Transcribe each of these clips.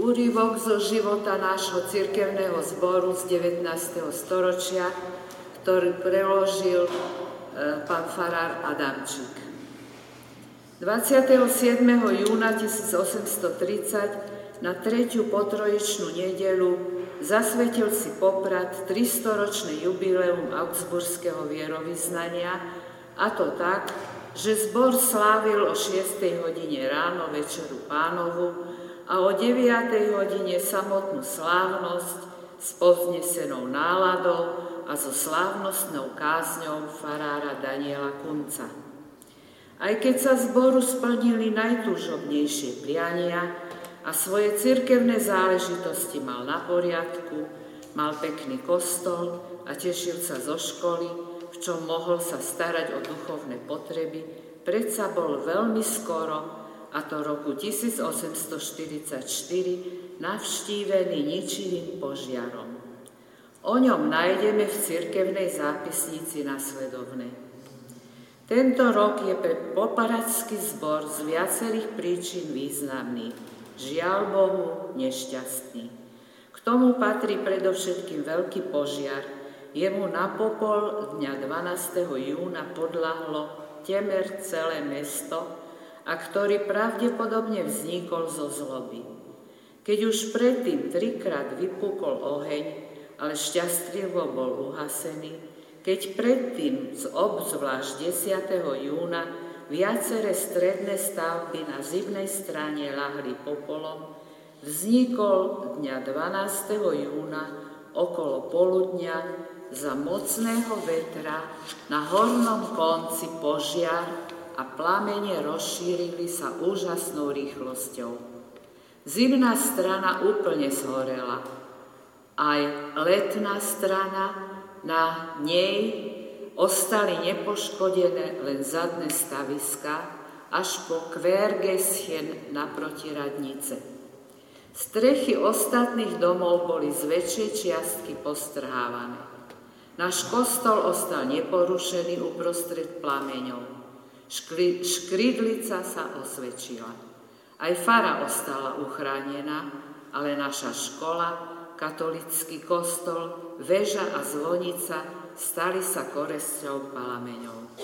Úryvok zo života nášho cirkevného zboru z 19. storočia, ktorý preložil e, pán farár Adamčík. 27. júna 1830 na tretiu potroječnú nedelu zasvetil si poprad 300-ročné jubileum Augsburského vierovýznania, a to tak, že zbor slávil o 6. hodine ráno večeru pánovu a o 9. hodine samotnú slávnosť s povznesenou náladou a so slávnostnou kázňou farára Daniela Kunca. Aj keď sa zboru splnili najtúžobnejšie priania a svoje cirkevné záležitosti mal na poriadku, mal pekný kostol a tešil sa zo školy, v čom mohol sa starať o duchovné potreby, predsa bol veľmi skoro a to roku 1844, navštívený ničivým požiarom. O ňom nájdeme v cirkevnej zápisnici nasledovné. Tento rok je pre poparadský zbor z viacerých príčin významný, žiaľ Bohu nešťastný. K tomu patrí predovšetkým veľký požiar, jemu na popol dňa 12. júna podľahlo temer celé mesto, a ktorý pravdepodobne vznikol zo zloby. Keď už predtým trikrát vypukol oheň, ale šťastlivo bol uhasený, keď predtým z obzvlášť 10. júna viaceré stredné stavby na zimnej strane lahli popolom, vznikol dňa 12. júna okolo poludňa za mocného vetra na hornom konci požiar, a plamene rozšírili sa úžasnou rýchlosťou. Zimná strana úplne zhorela. Aj letná strana na nej ostali nepoškodené len zadné staviska až po kvérgeschen naproti radnice. Strechy ostatných domov boli z väčšej čiastky postrhávané. Náš kostol ostal neporušený uprostred plameňov. Škri, škridlica sa osvedčila. Aj fara ostala uchránená, ale naša škola, katolický kostol, väža a zvonica stali sa koresťou palameňov.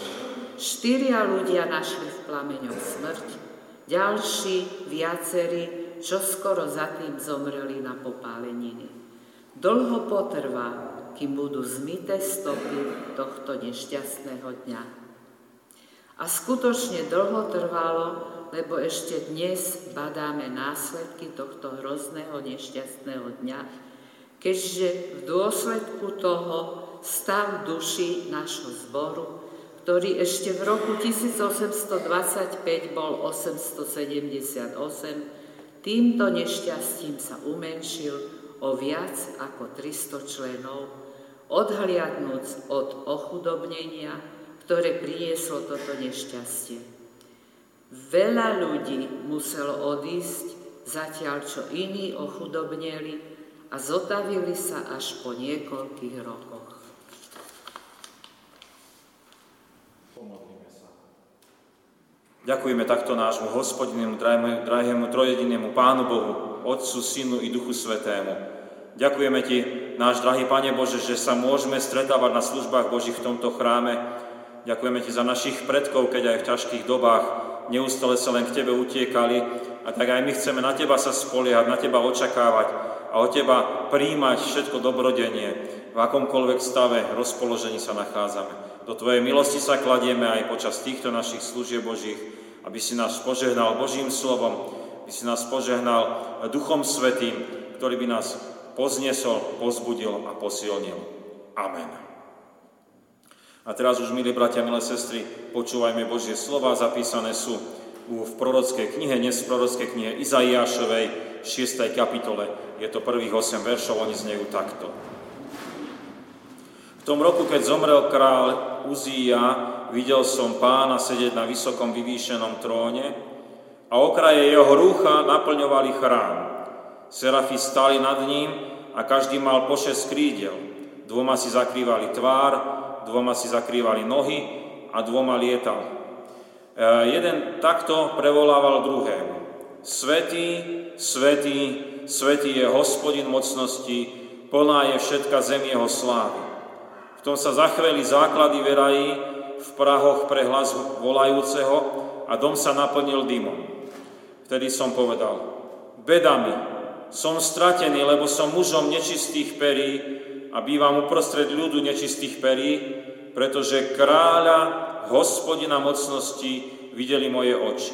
Štyria ľudia našli v plameňoch smrť, ďalší, viacerí, čo skoro za tým zomreli na popáleniny. Dlho potrvá, kým budú zmité stopy tohto nešťastného dňa. A skutočne dlho trvalo, lebo ešte dnes badáme následky tohto hrozného nešťastného dňa, keďže v dôsledku toho stav duši nášho zboru, ktorý ešte v roku 1825 bol 878, týmto nešťastím sa umenšil o viac ako 300 členov, odhliadnúc od ochudobnenia, ktoré prinieslo toto nešťastie. Veľa ľudí muselo odísť, zatiaľ čo iní ochudobneli a zotavili sa až po niekoľkých rokoch. Ďakujeme takto nášmu hospodinému, drahému trojedinému Pánu Bohu, Otcu, Synu i Duchu Svetému. Ďakujeme Ti, náš drahý Pane Bože, že sa môžeme stretávať na službách Božích v tomto chráme, Ďakujeme Ti za našich predkov, keď aj v ťažkých dobách neustále sa len k Tebe utiekali. A tak aj my chceme na Teba sa spoliehať, na Teba očakávať a od Teba príjmať všetko dobrodenie, v akomkoľvek stave, rozpoložení sa nachádzame. Do Tvojej milosti sa kladieme aj počas týchto našich služieb Božích, aby si nás požehnal Božím slovom, aby si nás požehnal Duchom Svetým, ktorý by nás pozniesol, pozbudil a posilnil. Amen. A teraz už, milí bratia, milé sestry, počúvajme Božie slova, zapísané sú v prorockej knihe, dnes v prorockej knihe Izaiášovej, 6. kapitole. Je to prvých 8 veršov, oni znejú takto. V tom roku, keď zomrel král Uzíja, videl som pána sedieť na vysokom vyvýšenom tróne a okraje jeho rúcha naplňovali chrám. Serafi stali nad ním a každý mal po šesť krídel. Dvoma si zakrývali tvár, dvoma si zakrývali nohy a dvoma lietal. E, jeden takto prevolával druhému. Svetý, svetý, svetý je hospodin mocnosti, plná je všetka zem jeho slávy. V tom sa zachveli základy verají, v prahoch pre hlas volajúceho a dom sa naplnil dymom. Vtedy som povedal, bedami, som stratený, lebo som mužom nečistých perí a bývam uprostred ľudu nečistých perí, pretože kráľa, hospodina mocnosti videli moje oči.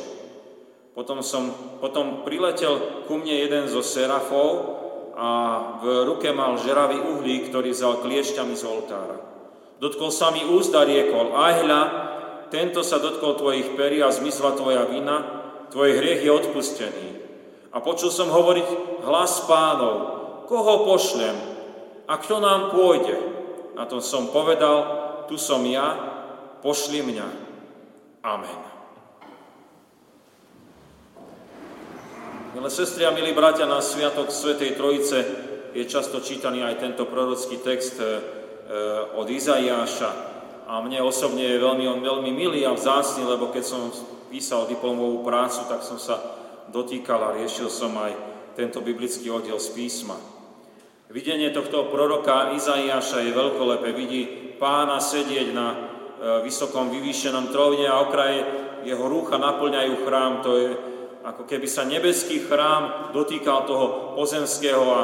Potom, som, potom priletel ku mne jeden zo serafov a v ruke mal žeravý uhlík, ktorý vzal kliešťami z oltára. Dotkol sa mi úst riekol, aj hľa, tento sa dotkol tvojich perí a zmizla tvoja vina, tvoj hriech je odpustený. A počul som hovoriť hlas pánov, koho pošlem a kto nám pôjde. Na tom som povedal, tu som ja, pošli mňa. Amen. Milé sestri a milí bratia, na Sviatok Svetej Trojice je často čítaný aj tento prorocký text e, od Izaiáša. A mne osobne je veľmi, veľmi milý a vzácný, lebo keď som písal diplomovú prácu, tak som sa dotýkal a riešil som aj tento biblický oddiel z písma. Videnie tohto proroka Izaiáša je veľkolepé. Vidí pána sedieť na e, vysokom vyvýšenom tróne a okraje jeho rúcha naplňajú chrám. To je ako keby sa nebeský chrám dotýkal toho pozemského a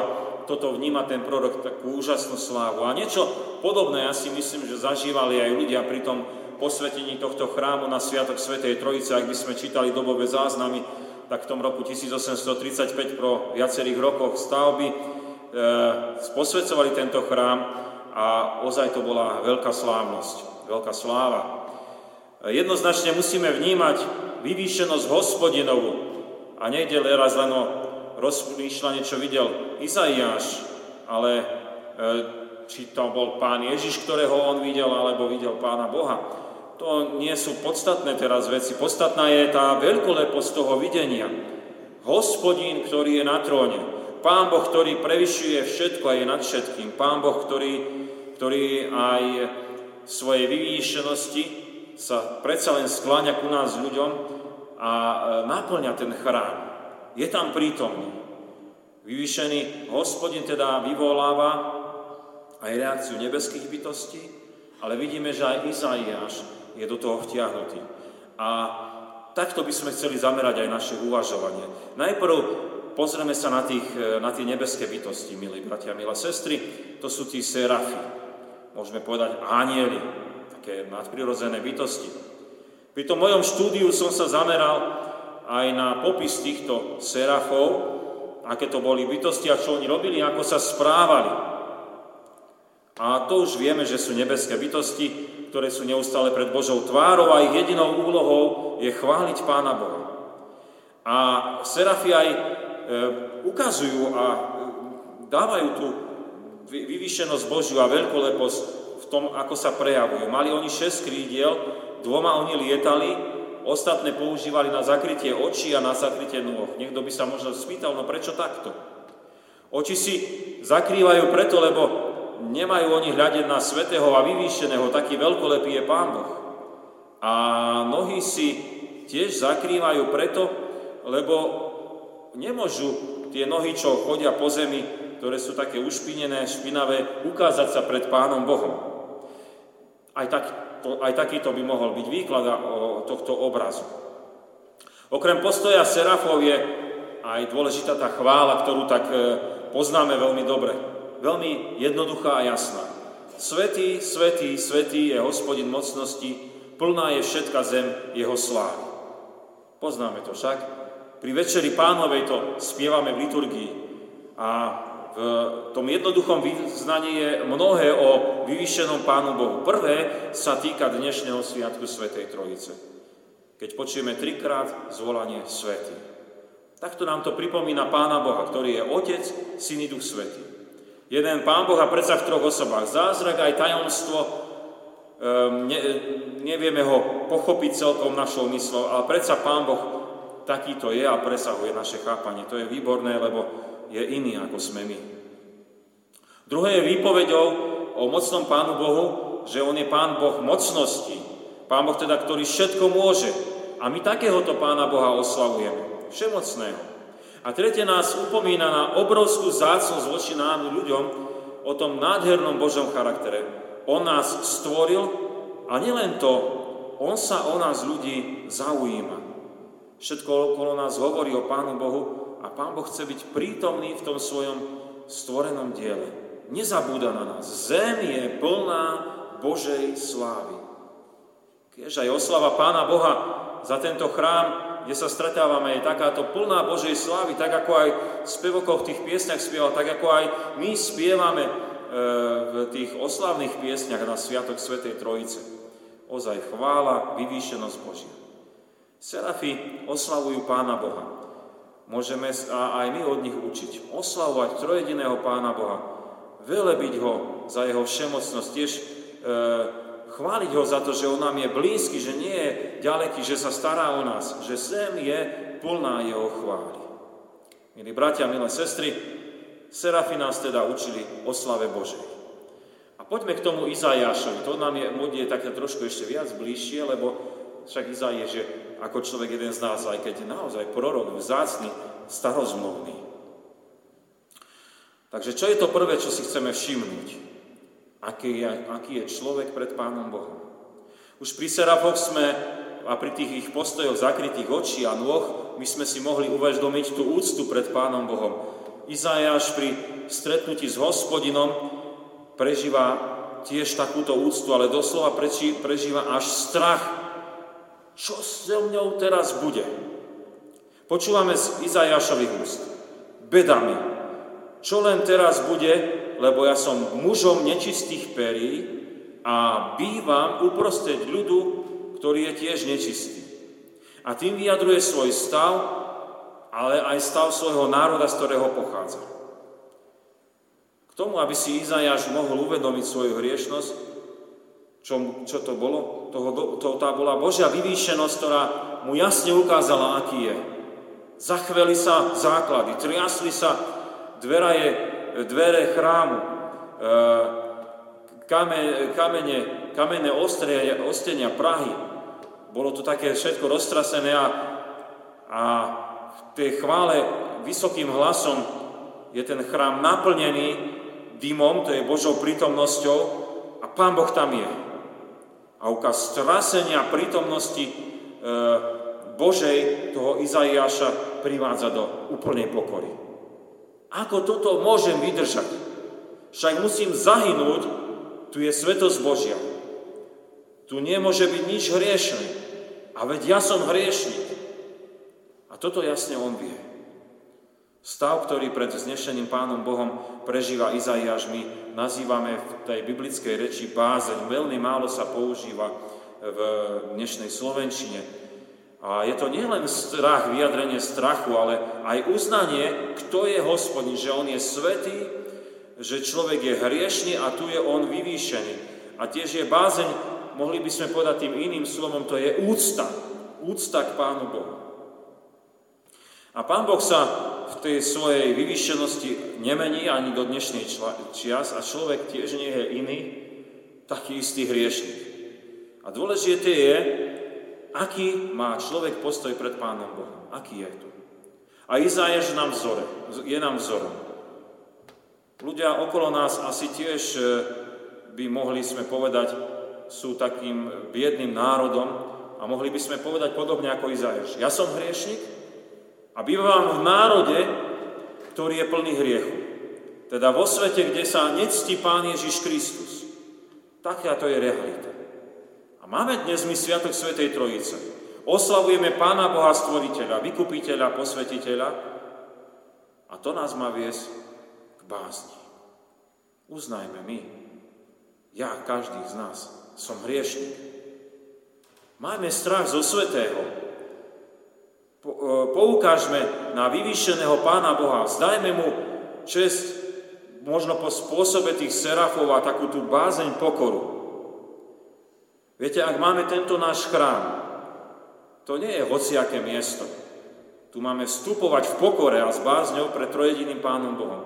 toto vníma ten prorok takú úžasnú slávu. A niečo podobné, ja si myslím, že zažívali aj ľudia pri tom posvetení tohto chrámu na Sviatok Svetej Trojice, ak by sme čítali dobové záznamy, tak v tom roku 1835 pro viacerých rokoch stavby posvedcovali tento chrám a ozaj to bola veľká slávnosť, veľká sláva. Jednoznačne musíme vnímať vyvýšenosť hospodinovu, a nejde raz len o rozmýšľanie, čo videl Izaiáš, ale e, či to bol pán Ježiš, ktorého on videl, alebo videl pána Boha. To nie sú podstatné teraz veci. Podstatná je tá veľkoleposť toho videnia. Hospodín, ktorý je na tróne. Pán Boh, ktorý prevyšuje všetko a je nad všetkým. Pán Boh, ktorý, ktorý aj svojej vyvýšenosti sa predsa len skláňa ku nás ľuďom a e, naplňa ten chrám. Je tam prítomný. Vyvýšený hospodin teda vyvoláva aj reakciu nebeských bytostí, ale vidíme, že aj Izaiáš je do toho vtiahnutý. A takto by sme chceli zamerať aj naše uvažovanie. Najprv pozrieme sa na, tých, e, na tie nebeské bytosti, milí bratia, milé sestry. To sú tí serafy. Môžeme povedať anieli, také nadprirodzené bytosti. Pri tom mojom štúdiu som sa zameral aj na popis týchto serafov, aké to boli bytosti a čo oni robili, ako sa správali. A to už vieme, že sú nebeské bytosti, ktoré sú neustále pred Božou tvárou a ich jedinou úlohou je chváliť Pána Boha. A serafi aj ukazujú a e, dávajú tú vyvýšenosť Božiu a veľkoleposť v tom, ako sa prejavujú. Mali oni šesť krídiel, dvoma oni lietali, ostatné používali na zakrytie očí a na zakrytie nôh. Niekto by sa možno spýtal, no prečo takto? Oči si zakrývajú preto, lebo nemajú oni hľadiť na svetého a vyvýšeného, taký veľkolepý je Pán Boh. A nohy si tiež zakrývajú preto, lebo nemôžu tie nohy, čo chodia po zemi, ktoré sú také ušpinené, špinavé, ukázať sa pred Pánom Bohom. Aj tak to, aj takýto by mohol byť výklad tohto obrazu. Okrem postoja serafov je aj dôležitá tá chvála, ktorú tak e, poznáme veľmi dobre. Veľmi jednoduchá a jasná. Svetý, svetý, svetý je hospodin mocnosti, plná je všetka zem jeho slávy. Poznáme to však. Pri Večeri pánovej to spievame v liturgii a v tom jednoduchom vyznaní je mnohé o vyvýšenom Pánu Bohu. Prvé sa týka dnešného Sviatku Svetej Trojice. Keď počujeme trikrát zvolanie Svetý. Takto nám to pripomína Pána Boha, ktorý je Otec, Syn i Duch Svetý. Jeden Pán Boha predsa v troch osobách. Zázrak aj tajomstvo, um, ne, nevieme ho pochopiť celkom našou myslou, ale predsa Pán Boh takýto je a presahuje naše chápanie. To je výborné, lebo je iný ako sme my. Druhé je výpovedou o mocnom Pánu Bohu, že On je Pán Boh mocnosti. Pán Boh teda, ktorý všetko môže. A my takéhoto Pána Boha oslavujeme. Všemocného. A tretie nás upomína na obrovskú zácnosť voči nám ľuďom o tom nádhernom Božom charaktere. On nás stvoril a nielen to, on sa o nás ľudí zaujíma. Všetko okolo nás hovorí o Pánu Bohu a Pán Boh chce byť prítomný v tom svojom stvorenom diele. Nezabúda na nás. Zem je plná Božej slávy. Keď aj oslava Pána Boha za tento chrám kde sa stretávame, je takáto plná Božej slávy, tak ako aj v spevokoch tých piesňach spieval, tak ako aj my spievame e, v tých oslavných piesňach na Sviatok Svetej Trojice. Ozaj chvála, vyvýšenosť Božia. Serafy oslavujú Pána Boha. Môžeme a aj my od nich učiť. Oslavovať trojediného Pána Boha. Velebiť ho za jeho všemocnosť. Tiež e, chváliť ho za to, že on nám je blízky, že nie je ďaleký, že sa stará o nás, že zem je plná jeho chvály. Milí bratia, milé sestry, Serafi nás teda učili o slave Božej. A poďme k tomu Izajášovi. To nám je, je také trošku ešte viac bližšie, lebo však Izaj je, ako človek jeden z nás, aj keď je naozaj prorok, vzácny, starozmluvný. Takže čo je to prvé, čo si chceme všimnúť? aký je, aký je človek pred Pánom Bohom. Už pri serafoch sme a pri tých ich postojoch zakrytých očí a nôh, my sme si mohli uvedomiť tú úctu pred Pánom Bohom. Izajáš pri stretnutí s hospodinom prežíva tiež takúto úctu, ale doslova prežíva až strach. Čo so mňou teraz bude? Počúvame z Izajášových úst. Bedami. Čo len teraz bude, lebo ja som mužom nečistých perí a bývam uprostred ľudu, ktorý je tiež nečistý. A tým vyjadruje svoj stav, ale aj stav svojho národa, z ktorého pochádza. K tomu, aby si Izajáš mohol uvedomiť svoju hriešnosť, čo, čo to bolo? Toho, to, tá bola Božia vyvýšenosť, ktorá mu jasne ukázala, aký je. Zachveli sa základy, triasli sa dveraje dvere chrámu, e, kamene, kamene, kamenné ostenia Prahy. Bolo to také všetko roztrasené a, a v tej chvále vysokým hlasom je ten chrám naplnený dymom, to je Božou prítomnosťou a Pán Boh tam je. A ukaz strasenia prítomnosti e, Božej toho Izaiáša privádza do úplnej pokory. Ako toto môžem vydržať? Však musím zahynúť, tu je svetosť Božia. Tu nemôže byť nič hriešne. A veď ja som hriešnik. A toto jasne on vie. Stav, ktorý pred znešeným Pánom Bohom prežíva Izaiáš, my nazývame v tej biblickej reči bázeň. Veľmi málo sa používa v dnešnej Slovenčine. A je to nielen strach, vyjadrenie strachu, ale aj uznanie, kto je hospodin, že on je svetý, že človek je hriešný a tu je on vyvýšený. A tiež je bázeň, mohli by sme povedať tým iným slovom, to je úcta. Úcta k Pánu Bohu. A Pán Boh sa v tej svojej vyvýšenosti nemení ani do dnešnej čias a človek tiež nie je iný, taký istý hriešnik. A dôležité je, aký má človek postoj pred Pánom Bohom. Aký je tu. A Izajaš nám vzore, je nám vzorom. Ľudia okolo nás asi tiež e, by mohli sme povedať, sú takým biedným národom a mohli by sme povedať podobne ako Izajaš. Ja som hriešnik a bývam v národe, ktorý je plný hriechu. Teda vo svete, kde sa nectí Pán Ježiš Kristus. Taká to je realita. Máme dnes my Sviatok Svetej Trojice. Oslavujeme Pána Boha Stvoriteľa, Vykupiteľa, Posvetiteľa a to nás má viesť k bázni. Uznajme my, ja, každý z nás, som hriešnik. Majme strach zo Svetého. E, poukážme na vyvýšeného Pána Boha, zdajme mu čest možno po spôsobe tých serafov a takú tú bázeň pokoru. Viete, ak máme tento náš chrám, to nie je hociaké miesto. Tu máme vstupovať v pokore a s bázňou pred trojediným Pánom Bohom.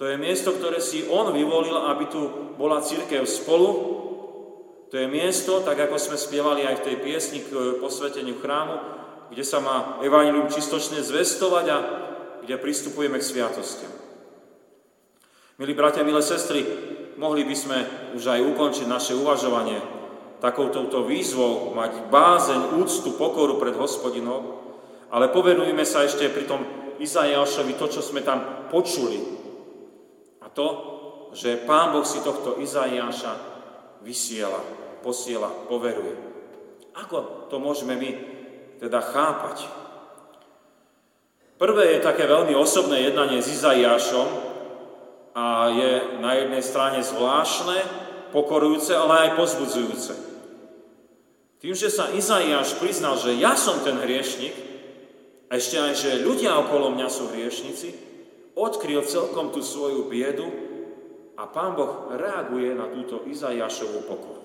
To je miesto, ktoré si On vyvolil, aby tu bola církev spolu. To je miesto, tak ako sme spievali aj v tej piesni k posveteniu chrámu, kde sa má evanilium čistočne zvestovať a kde pristupujeme k sviatostiam. Milí bratia, milé sestry, mohli by sme už aj ukončiť naše uvažovanie takouto výzvou, mať bázeň, úctu, pokoru pred hospodinom, ale povenujme sa ešte pri tom Izajášovi to, čo sme tam počuli. A to, že Pán Boh si tohto Izajáša vysiela, posiela, poveruje. Ako to môžeme my teda chápať? Prvé je také veľmi osobné jednanie s Izajášom, a je na jednej strane zvláštne, pokorujúce, ale aj pozbudzujúce. Tým, že sa Izaiáš priznal, že ja som ten hriešnik, a ešte aj, že ľudia okolo mňa sú hriešnici, odkryl celkom tú svoju biedu a Pán Boh reaguje na túto Izaiášovú pokoru.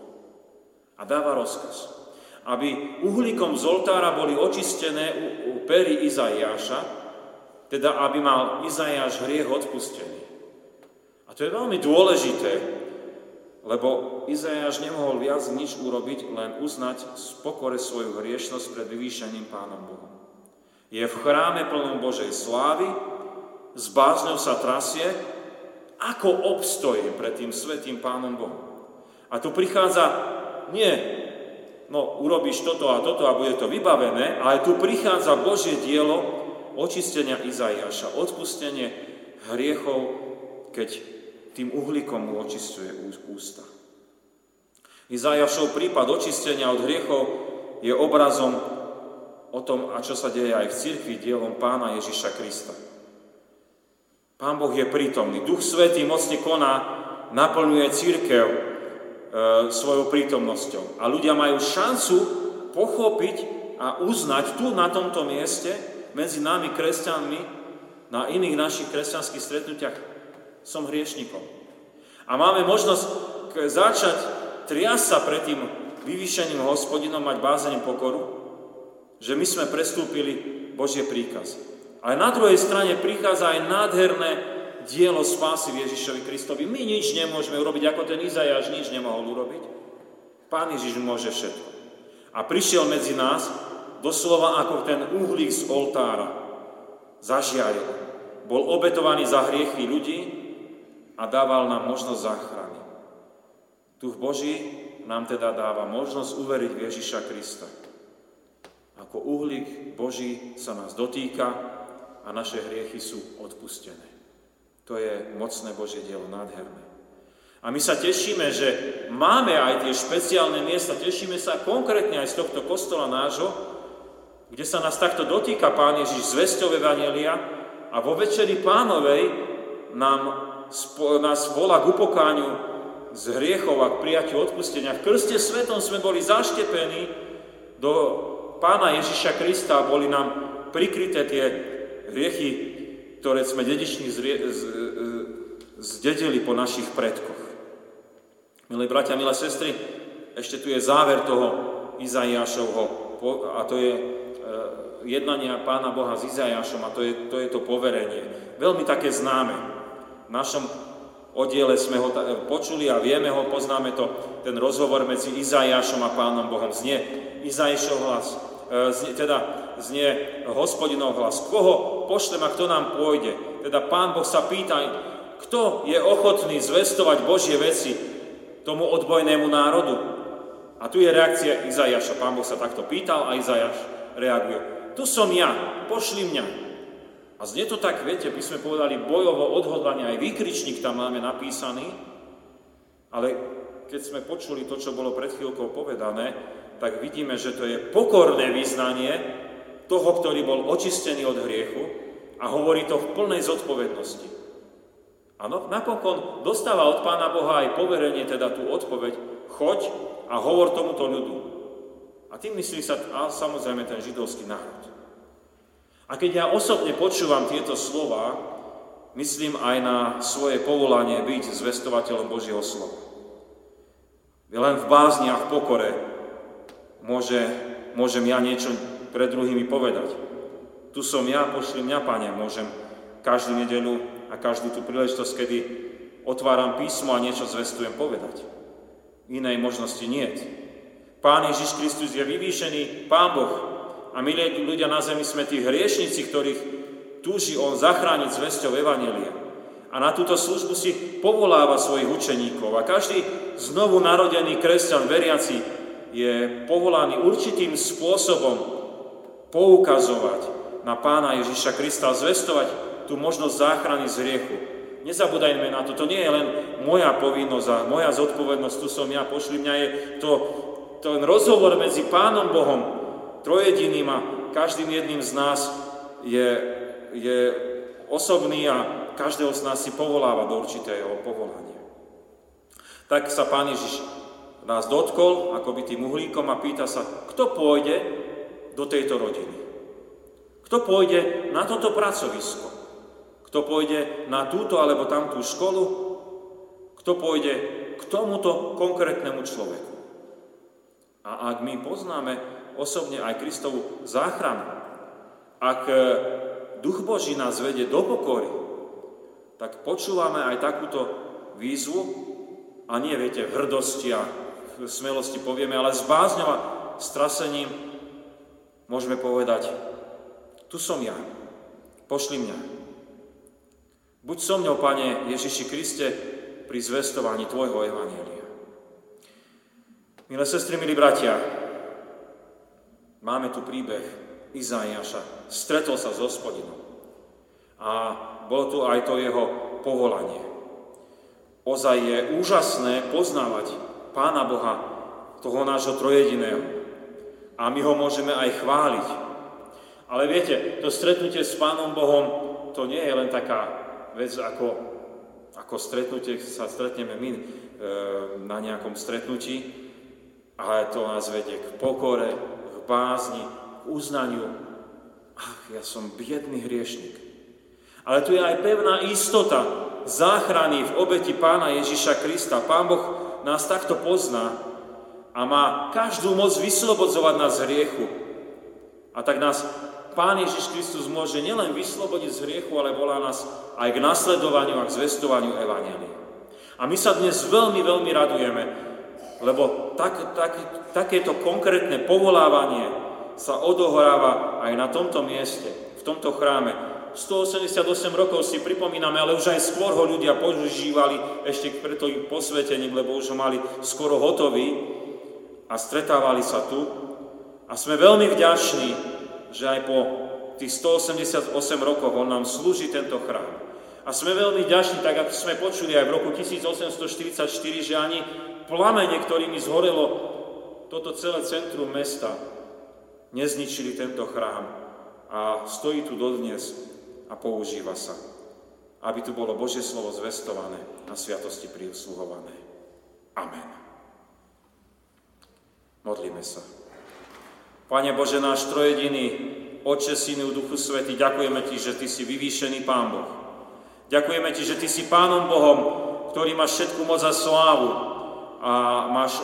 A dáva rozkaz, aby uhlíkom z oltára boli očistené u, u pery Izaiáša, teda aby mal Izaiáš hriech odpustený. A to je veľmi dôležité, lebo Izajáš nemohol viac nič urobiť, len uznať z pokore svoju hriešnosť pred vyvýšením Pánom Bohom. Je v chráme plnom Božej slávy, s bázňou sa trasie, ako obstojí pred tým svetým Pánom Bohom. A tu prichádza nie, no urobíš toto a toto a bude to vybavené, ale tu prichádza Božie dielo očistenia Izaiáša, odpustenie hriechov, keď tým uhlíkom mu očistuje ústa. Izajašov prípad očistenia od hriechov je obrazom o tom, a čo sa deje aj v cirkvi dielom pána Ježiša Krista. Pán Boh je prítomný. Duch Svetý mocne koná, naplňuje církev svojou prítomnosťou. A ľudia majú šancu pochopiť a uznať tu na tomto mieste medzi nami kresťanmi na iných našich kresťanských stretnutiach som hriešnikom. A máme možnosť začať triasť sa pred tým vyvýšeným hospodinom, mať bázením pokoru, že my sme prestúpili Božie príkaz. Ale na druhej strane prichádza aj nádherné dielo spásy v Ježišovi Kristovi. My nič nemôžeme urobiť, ako ten Izajáš nič nemohol urobiť. Pán Ježiš môže všetko. A prišiel medzi nás doslova ako ten uhlík z oltára. Zažiaril. Bol obetovaný za hriechy ľudí, a dával nám možnosť záchrany. Duch Boží nám teda dáva možnosť uveriť v Ježiša Krista. Ako uhlík Boží sa nás dotýka a naše hriechy sú odpustené. To je mocné Božie dielo, nádherné. A my sa tešíme, že máme aj tie špeciálne miesta, tešíme sa konkrétne aj z tohto kostola nášho, kde sa nás takto dotýka Pán Ježiš z Vesťov Evangelia a vo Večeri Pánovej nám nás volá k upokáňu z hriechov a k prijatiu odpustenia. V krste svetom sme boli zaštepení do Pána Ježiša Krista a boli nám prikryté tie hriechy, ktoré sme dedične zdedili po našich predkoch. Milí bratia, milé sestry, ešte tu je záver toho Izaiášovho, a to je e, jednania Pána Boha s Izajášom a to je, to je to poverenie. Veľmi také známe. V našom oddiele sme ho počuli a vieme ho, poznáme to, ten rozhovor medzi Izajášom a Pánom Bohom. Znie Izajášov hlas, e, teda znie hospodinov hlas. Koho pošlem a kto nám pôjde? Teda Pán Boh sa pýta, kto je ochotný zvestovať Božie veci tomu odbojnému národu? A tu je reakcia Izajaša. Pán Boh sa takto pýtal a Izajaš reaguje. Tu som ja, pošli mňa. A znie to tak, viete, by sme povedali bojovo odhodlanie, aj výkričník tam máme napísaný, ale keď sme počuli to, čo bolo pred chvíľkou povedané, tak vidíme, že to je pokorné vyznanie toho, ktorý bol očistený od hriechu a hovorí to v plnej zodpovednosti. A no, napokon dostáva od Pána Boha aj poverenie, teda tú odpoveď, choď a hovor tomuto ľudu. A tým myslí sa a samozrejme ten židovský národ. A keď ja osobne počúvam tieto slova, myslím aj na svoje povolanie byť zvestovateľom Božieho slova. Len v bázniach, v pokore môže, môžem ja niečo pred druhými povedať. Tu som ja, pošli mňa, Pane, môžem každú nedelu a každú tú príležitosť, kedy otváram písmo a niečo zvestujem povedať. Inej možnosti nie. Pán Ježiš Kristus je vyvýšený, Pán Boh, a my ľudia na zemi sme tí hriešnici, ktorých túži on zachrániť zväzťou Evanelia. A na túto službu si povoláva svojich učeníkov. A každý znovu narodený kresťan veriaci je povolaný určitým spôsobom poukazovať na pána Ježiša Krista a zvestovať tú možnosť záchrany z hriechu. Nezabúdajme na to, to nie je len moja povinnosť a moja zodpovednosť, tu som ja, pošli mňa, je to, ten rozhovor medzi Pánom Bohom, trojediným a každým jedným z nás je, je osobný a každého z nás si povoláva do určitého povolania. Tak sa Pán Ježiš nás dotkol, akoby tým uhlíkom a pýta sa, kto pôjde do tejto rodiny? Kto pôjde na toto pracovisko? Kto pôjde na túto alebo tamtú školu? Kto pôjde k tomuto konkrétnemu človeku? A ak my poznáme osobne aj Kristovu záchranu, ak e, Duch Boží nás vedie do pokory, tak počúvame aj takúto výzvu a nie, viete, v hrdosti a v smelosti povieme, ale s bázňou a strasením môžeme povedať, tu som ja, pošli mňa. Buď so mňou, Pane Ježiši Kriste, pri zvestovaní Tvojho Evanielia. Milé sestry, milí bratia, máme tu príbeh Izaiáša. Stretol sa s hospodinom. A bolo tu aj to jeho povolanie. Ozaj je úžasné poznávať Pána Boha, toho nášho trojediného. A my ho môžeme aj chváliť. Ale viete, to stretnutie s Pánom Bohom, to nie je len taká vec ako, ako stretnutie, sa stretneme my e, na nejakom stretnutí, ale to nás vedie k pokore, k bázni, k uznaniu. Ach, ja som biedný hriešnik. Ale tu je aj pevná istota záchrany v obeti pána Ježiša Krista. Pán Boh nás takto pozná a má každú moc vyslobodzovať nás z hriechu. A tak nás Pán Ježiš Kristus môže nielen vyslobodiť z hriechu, ale volá nás aj k nasledovaniu a k zvestovaniu Evangelia. A my sa dnes veľmi, veľmi radujeme, lebo tak, tak, takéto konkrétne povolávanie sa odohráva aj na tomto mieste, v tomto chráme. 188 rokov si pripomíname, ale už aj skôr ho ľudia používali ešte preto im posvetením, lebo už ho mali skoro hotový a stretávali sa tu. A sme veľmi vďační, že aj po tých 188 rokoch on nám slúži tento chrám. A sme veľmi vďační, tak ako sme počuli aj v roku 1844, že ani plamene, ktorými zhorelo toto celé centrum mesta, nezničili tento chrám a stojí tu dodnes a používa sa, aby tu bolo Božie slovo zvestované a sviatosti prisluhované. Amen. Modlíme sa. Pane Bože, náš trojediný, Oče, Synu, Duchu Svety, ďakujeme Ti, že Ty si vyvýšený Pán Boh. Ďakujeme Ti, že Ty si Pánom Bohom, ktorý má všetku moc a slávu, a máš, e,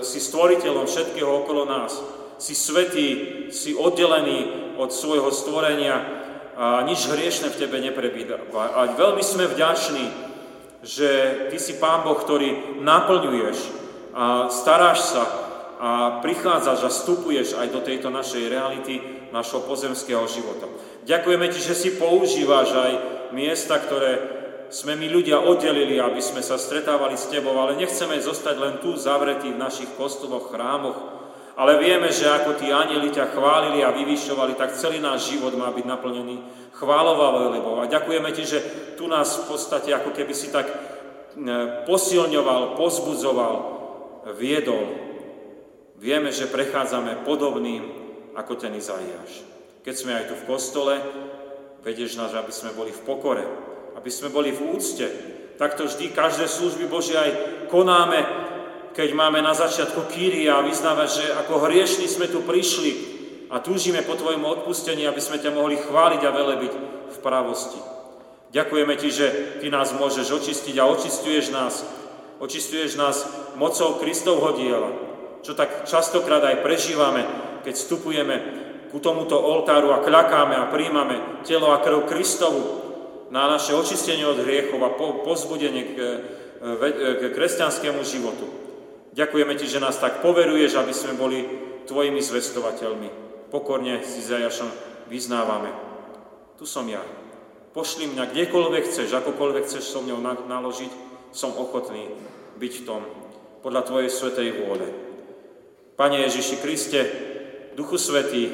si stvoriteľom všetkého okolo nás. Si svetý, si oddelený od svojho stvorenia a nič hriešne v tebe neprebída. A veľmi sme vďační, že Ty si Pán Boh, ktorý naplňuješ a staráš sa a prichádzaš a vstupuješ aj do tejto našej reality, našho pozemského života. Ďakujeme Ti, že si používaš aj miesta, ktoré sme my ľudia oddelili, aby sme sa stretávali s Tebou, ale nechceme zostať len tu zavretí v našich kostoloch, chrámoch, ale vieme, že ako tí anieli ťa chválili a vyvyšovali, tak celý náš život má byť naplnený chválov a velebou. A ďakujeme Ti, že tu nás v podstate ako keby si tak e, posilňoval, pozbudzoval, viedol. Vieme, že prechádzame podobným ako ten Izaiáš. Keď sme aj tu v kostole, vedieš nás, aby sme boli v pokore, aby sme boli v úcte. Takto vždy každé služby Božie aj konáme, keď máme na začiatku kýria a vyznávať, že ako hriešni sme tu prišli a túžime po Tvojom odpustení, aby sme ťa mohli chváliť a velebiť v pravosti. Ďakujeme Ti, že Ty nás môžeš očistiť a očistuješ nás. Očistuješ nás mocou Kristovho diela, čo tak častokrát aj prežívame, keď vstupujeme ku tomuto oltáru a kľakáme a príjmame telo a krv Kristovu, na naše očistenie od hriechov a pozbudenie k, k kresťanskému životu. Ďakujeme Ti, že nás tak poveruješ, aby sme boli Tvojimi zvestovateľmi. Pokorne s Izajašom vyznávame. tu som ja. Pošli mňa kdekoľvek chceš, akokoľvek chceš so mňou naložiť, som ochotný byť v tom podľa Tvojej svetej vôle. Pane Ježiši Kriste, Duchu Svetý,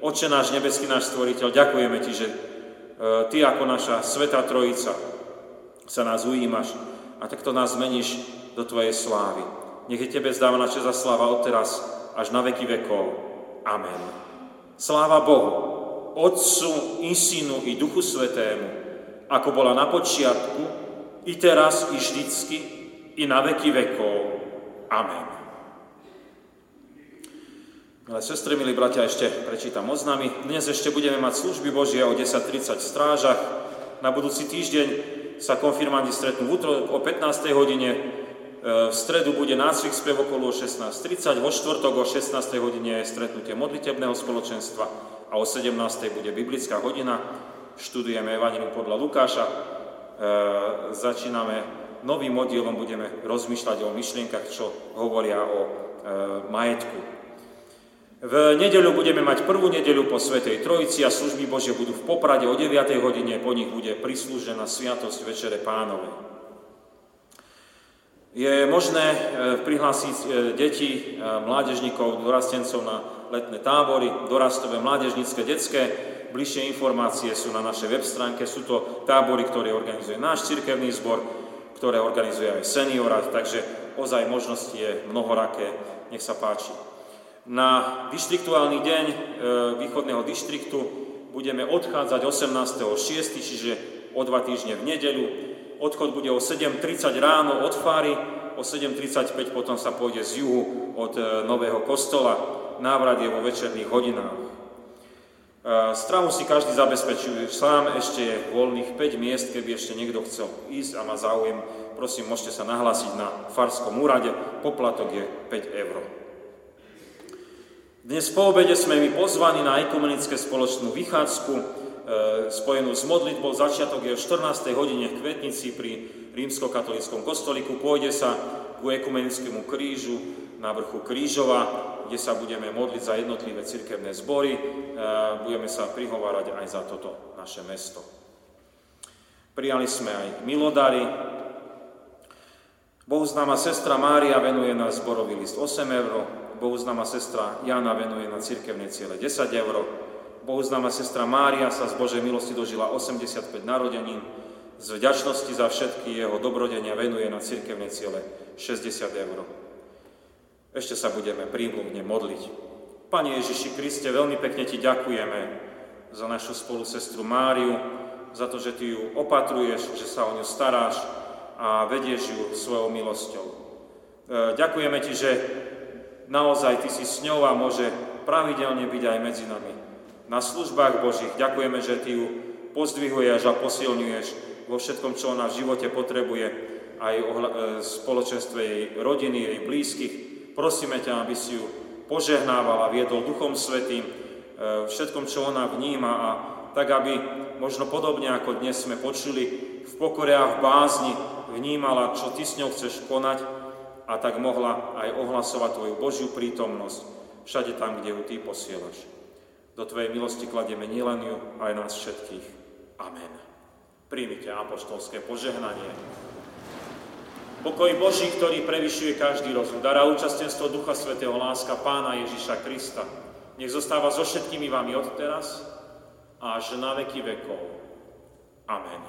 Oče náš nebeský, náš stvoriteľ, ďakujeme Ti, že e, Ty ako naša Svetá Trojica sa nás ujímaš a takto nás zmeníš do Tvojej slávy. Nech je Tebe zdávaná čest a sláva odteraz až na veky vekov. Amen. Sláva Bohu, Otcu i Synu i Duchu Svetému, ako bola na počiatku, i teraz, i vždycky, i na veky vekov. Amen. Milé sestry, milí bratia, ešte prečítam oznamy. Dnes ešte budeme mať služby Božie o 10.30 v strážach. Na budúci týždeň sa konfirmandi stretnú v útorok o 15. hodine. E, v stredu bude nácvik spev okolo 16.30, vo štvrtok o 16. hodine je stretnutie modlitebného spoločenstva a o 17. bude biblická hodina. Študujeme Evangelium podľa Lukáša. E, začíname novým oddielom, budeme rozmýšľať o myšlienkach, čo hovoria o e, majetku. V nedeľu budeme mať prvú nedeľu po Svetej Trojici a služby Bože budú v Poprade o 9. hodine, po nich bude prislúžená Sviatosť Večere Pánovej. Je možné e, prihlásiť e, deti, mládežníkov, dorastencov na letné tábory, dorastové, mládežnícke, detské. Bližšie informácie sú na našej web stránke. Sú to tábory, ktoré organizuje náš cirkevný zbor, ktoré organizuje aj seniorat, takže ozaj možnosti je mnohoraké. Nech sa páči. Na dištriktuálny deň e, východného dištriktu budeme odchádzať 18.6., čiže o dva týždne v nedeľu. Odchod bude o 7.30 ráno od Fary, o 7.35 potom sa pôjde z juhu od e, Nového kostola. Návrat je vo večerných hodinách. E, stravu si každý zabezpečuje sám, ešte je voľných 5 miest, keby ešte niekto chcel ísť a má záujem, prosím, môžete sa nahlásiť na Farskom úrade, poplatok je 5 eur. Dnes po obede sme mi pozvaní na ekumenické spoločnú vychádzku e, spojenú s modlitbou. Začiatok je o 14. hodine v Kvetnici pri rímskokatolickom kostolíku. Pôjde sa ku ekumenickému krížu na vrchu Krížova, kde sa budeme modliť za jednotlivé cirkevné zbory. E, budeme sa prihovárať aj za toto naše mesto. Prijali sme aj milodary. Bohuznáma sestra Mária venuje na zborový list 8 eur, bohuznáma sestra Jana venuje na cirkevné ciele 10 eur, bohuznáma sestra Mária sa z Božej milosti dožila 85 narodenín, z vďačnosti za všetky jeho dobrodenia venuje na cirkevné ciele 60 eur. Ešte sa budeme prímluvne modliť. Pane Ježiši Kriste, veľmi pekne Ti ďakujeme za našu spolu sestru Máriu, za to, že Ty ju opatruješ, že sa o ňu staráš a vedieš ju svojou milosťou. E, ďakujeme Ti, že naozaj Ty si s ňou a môže pravidelne byť aj medzi nami. Na službách Božích ďakujeme, že Ty ju pozdvihuješ a posilňuješ vo všetkom, čo ona v živote potrebuje, aj o e, spoločenstve jej rodiny, jej blízkych. Prosíme ťa, aby si ju požehnával a viedol Duchom Svetým e, všetkom, čo ona vníma a tak, aby možno podobne ako dnes sme počuli, v pokore a v bázni vnímala, čo Ty s ňou chceš konať a tak mohla aj ohlasovať Tvoju Božiu prítomnosť všade tam, kde ju Ty posielaš. Do Tvojej milosti kladieme nielen ju, aj nás všetkých. Amen. Príjmite apoštolské požehnanie. Pokoj Boží, ktorý prevyšuje každý rozum, dará účastenstvo Ducha Svetého, láska Pána Ježiša Krista, nech zostáva so všetkými vami od teraz až na veky vekov. Amen.